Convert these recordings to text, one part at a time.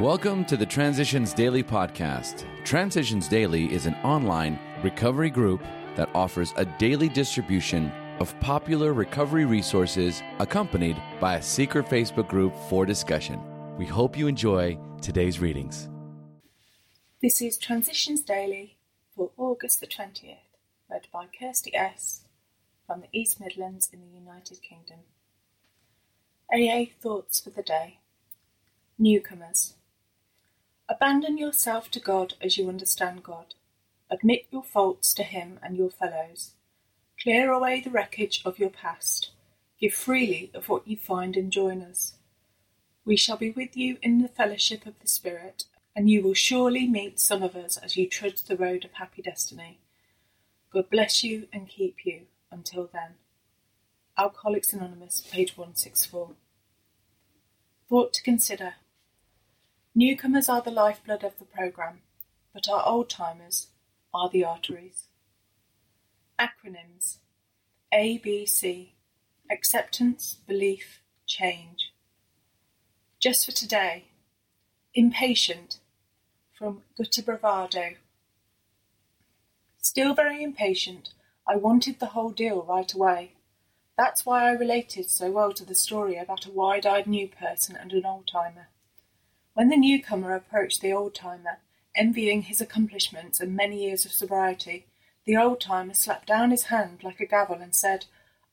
Welcome to the Transitions Daily podcast. Transitions Daily is an online recovery group that offers a daily distribution of popular recovery resources accompanied by a secret Facebook group for discussion. We hope you enjoy today's readings. This is Transitions Daily for August the 20th, read by Kirsty S. from the East Midlands in the United Kingdom. AA Thoughts for the Day Newcomers Abandon yourself to God as you understand God. Admit your faults to Him and your fellows. Clear away the wreckage of your past. Give freely of what you find and join us. We shall be with you in the fellowship of the Spirit, and you will surely meet some of us as you trudge the road of happy destiny. God bless you and keep you until then. Alcoholics Anonymous, page 164. Thought to consider Newcomers are the lifeblood of the programme, but our old-timers are the arteries. Acronyms ABC Acceptance, Belief, Change. Just for today, Impatient from Gutta Bravado. Still very impatient, I wanted the whole deal right away. That's why I related so well to the story about a wide-eyed new person and an old-timer. When the newcomer approached the old-timer, envying his accomplishments and many years of sobriety, the old-timer slapped down his hand like a gavel and said,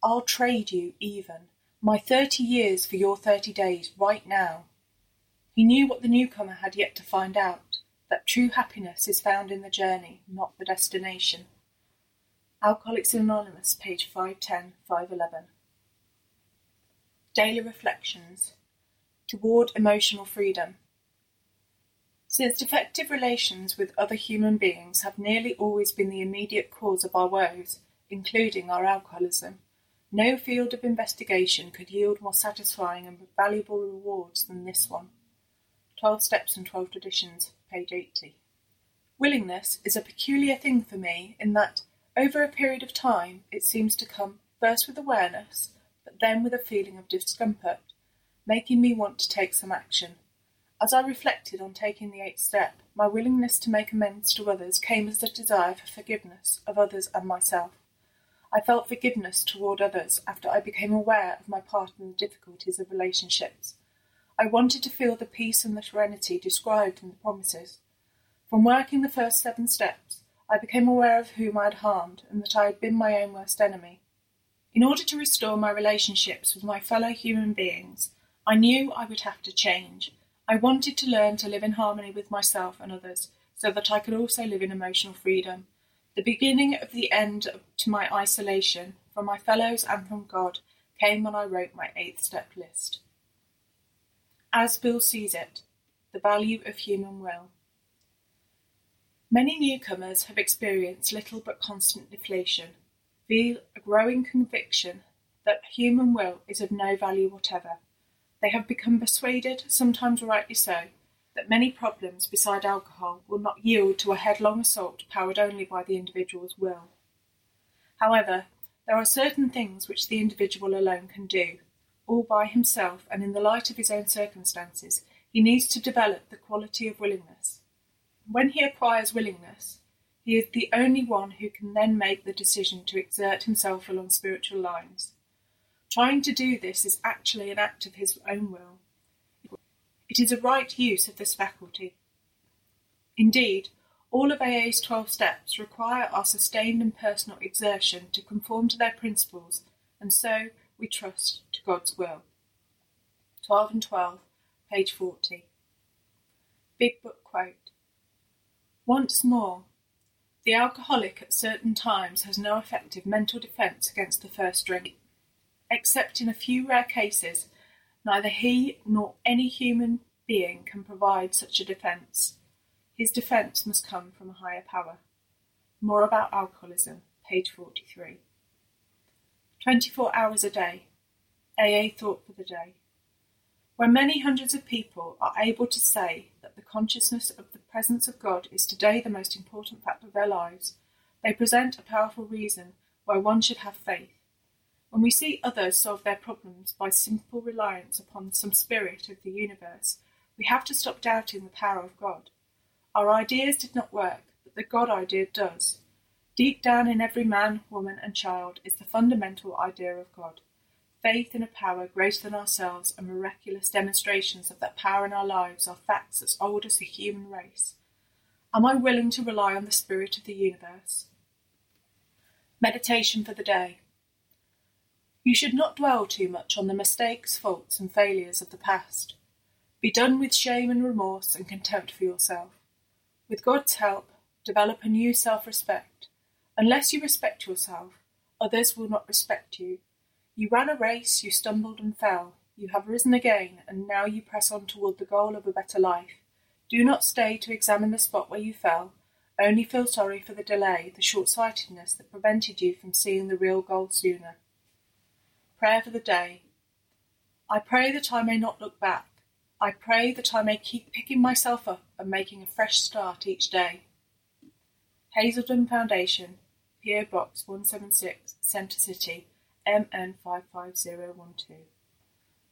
I'll trade you even. My thirty years for your thirty days, right now. He knew what the newcomer had yet to find out, that true happiness is found in the journey, not the destination. Alcoholics Anonymous, page 510, 511. Daily Reflections Toward Emotional Freedom since defective relations with other human beings have nearly always been the immediate cause of our woes, including our alcoholism, no field of investigation could yield more satisfying and valuable rewards than this one. Twelve Steps and Twelve Traditions, page 80. Willingness is a peculiar thing for me in that, over a period of time, it seems to come first with awareness, but then with a feeling of discomfort, making me want to take some action. As I reflected on taking the eighth step, my willingness to make amends to others came as the desire for forgiveness of others and myself. I felt forgiveness toward others after I became aware of my part in the difficulties of relationships. I wanted to feel the peace and the serenity described in the promises. From working the first seven steps, I became aware of whom I had harmed and that I had been my own worst enemy. In order to restore my relationships with my fellow human beings, I knew I would have to change. I wanted to learn to live in harmony with myself and others so that I could also live in emotional freedom. The beginning of the end to my isolation from my fellows and from God came when I wrote my eighth step list. As Bill sees it, the value of human will. Many newcomers have experienced little but constant deflation, feel a growing conviction that human will is of no value whatever they have become persuaded, sometimes rightly so, that many problems beside alcohol will not yield to a headlong assault powered only by the individual's will. However, there are certain things which the individual alone can do, all by himself and in the light of his own circumstances. He needs to develop the quality of willingness. When he acquires willingness, he is the only one who can then make the decision to exert himself along spiritual lines. Trying to do this is actually an act of his own will. It is a right use of this faculty. Indeed, all of AA's 12 steps require our sustained and personal exertion to conform to their principles, and so we trust to God's will. 12 and 12, page 40. Big Book quote Once more, the alcoholic at certain times has no effective mental defense against the first drink. Except in a few rare cases, neither he nor any human being can provide such a defence. His defence must come from a higher power. More about alcoholism, page 43. 24 hours a day. AA thought for the day. When many hundreds of people are able to say that the consciousness of the presence of God is today the most important fact of their lives, they present a powerful reason why one should have faith. When we see others solve their problems by simple reliance upon some spirit of the universe, We have to stop doubting the power of God. Our ideas did not work, but the God idea does. Deep down in every man, woman, and child is the fundamental idea of God faith in a power greater than ourselves and miraculous demonstrations of that power in our lives are facts as old as the human race. Am I willing to rely on the spirit of the universe? Meditation for the day. You should not dwell too much on the mistakes, faults, and failures of the past. Be done with shame and remorse and contempt for yourself. With God's help, develop a new self respect. Unless you respect yourself, others will not respect you. You ran a race, you stumbled and fell. You have risen again, and now you press on toward the goal of a better life. Do not stay to examine the spot where you fell. Only feel sorry for the delay, the short sightedness that prevented you from seeing the real goal sooner. Prayer for the day. I pray that I may not look back. I pray that I may keep picking myself up and making a fresh start each day. Hazelden Foundation, PO Box 176, Centre City, MN 55012.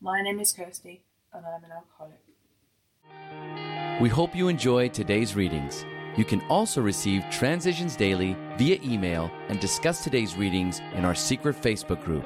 My name is Kirsty, and I'm an alcoholic. We hope you enjoyed today's readings. You can also receive Transitions Daily via email and discuss today's readings in our secret Facebook group.